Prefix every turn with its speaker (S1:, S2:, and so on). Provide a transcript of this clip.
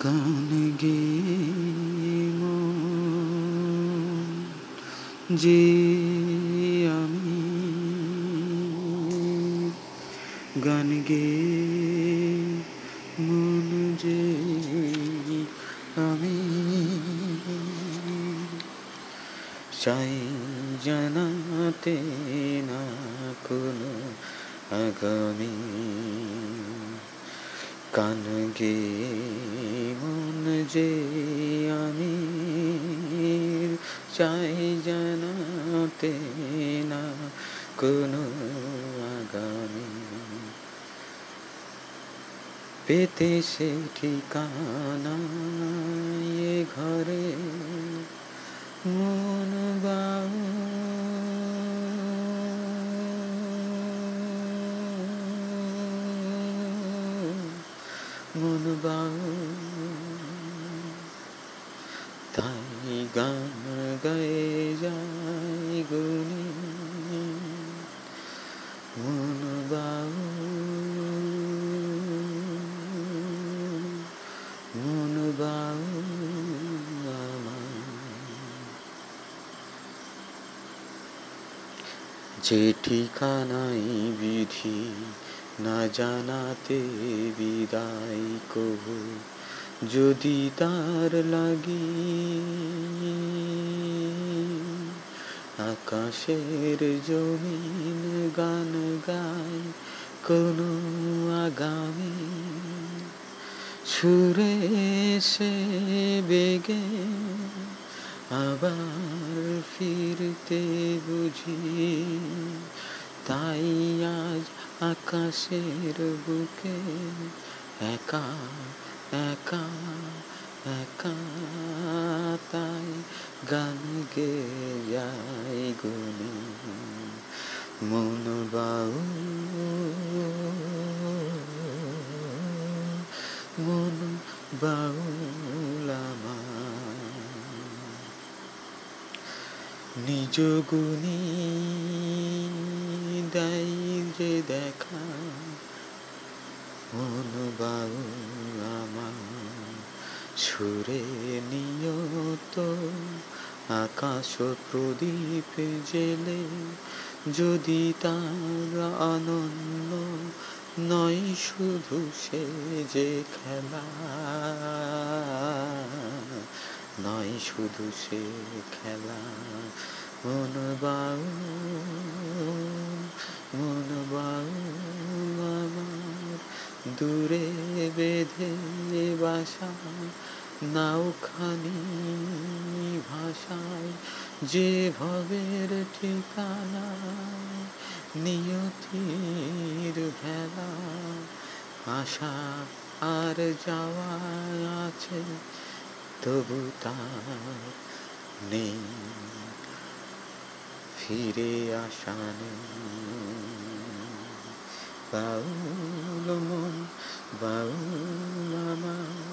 S1: গান গে যে আমি গান গে মন যে আমি চাই জানাতে না কোনো আগামী কান গে মন যে আমি চাই জানাতে না কোনো আগামী। পেতে সে ঠিকানা এ ঘরে, মন বাউ বাউ তাই গান গায়ে বাউ মন বাউ যে ঠিকানাই বিধি না জানাতে বিদায় কবু, যদি তার লাগি। আকাশের জমিন গান গায় কোনো আগামী। সুরে সে বেগে আবার ফিরতে বুঝি, তাই আজ আকাশের বুকে একা একা একা তাই গান গে যাই গুনি। মন বাউ মন বাউলামা নিজ গুণী দেয় যে দেখা মন বাউ আমার সুরে নিয়ত আকাশ প্রদীপ জেলে, যদি তার আনন্দ নয় শুধু সে যে খেলা, নয় শুধু সে খেলা, মন বাউ আমার দূরে বেঁধে বাসা, নাওখানি ভাষায় যে ভবের ঠিকানা, নিয়তির ভেলা, আশা আর যাওয়া আছে তবু তার নেই। ফিরে আসা বাউল মন বাউল আমার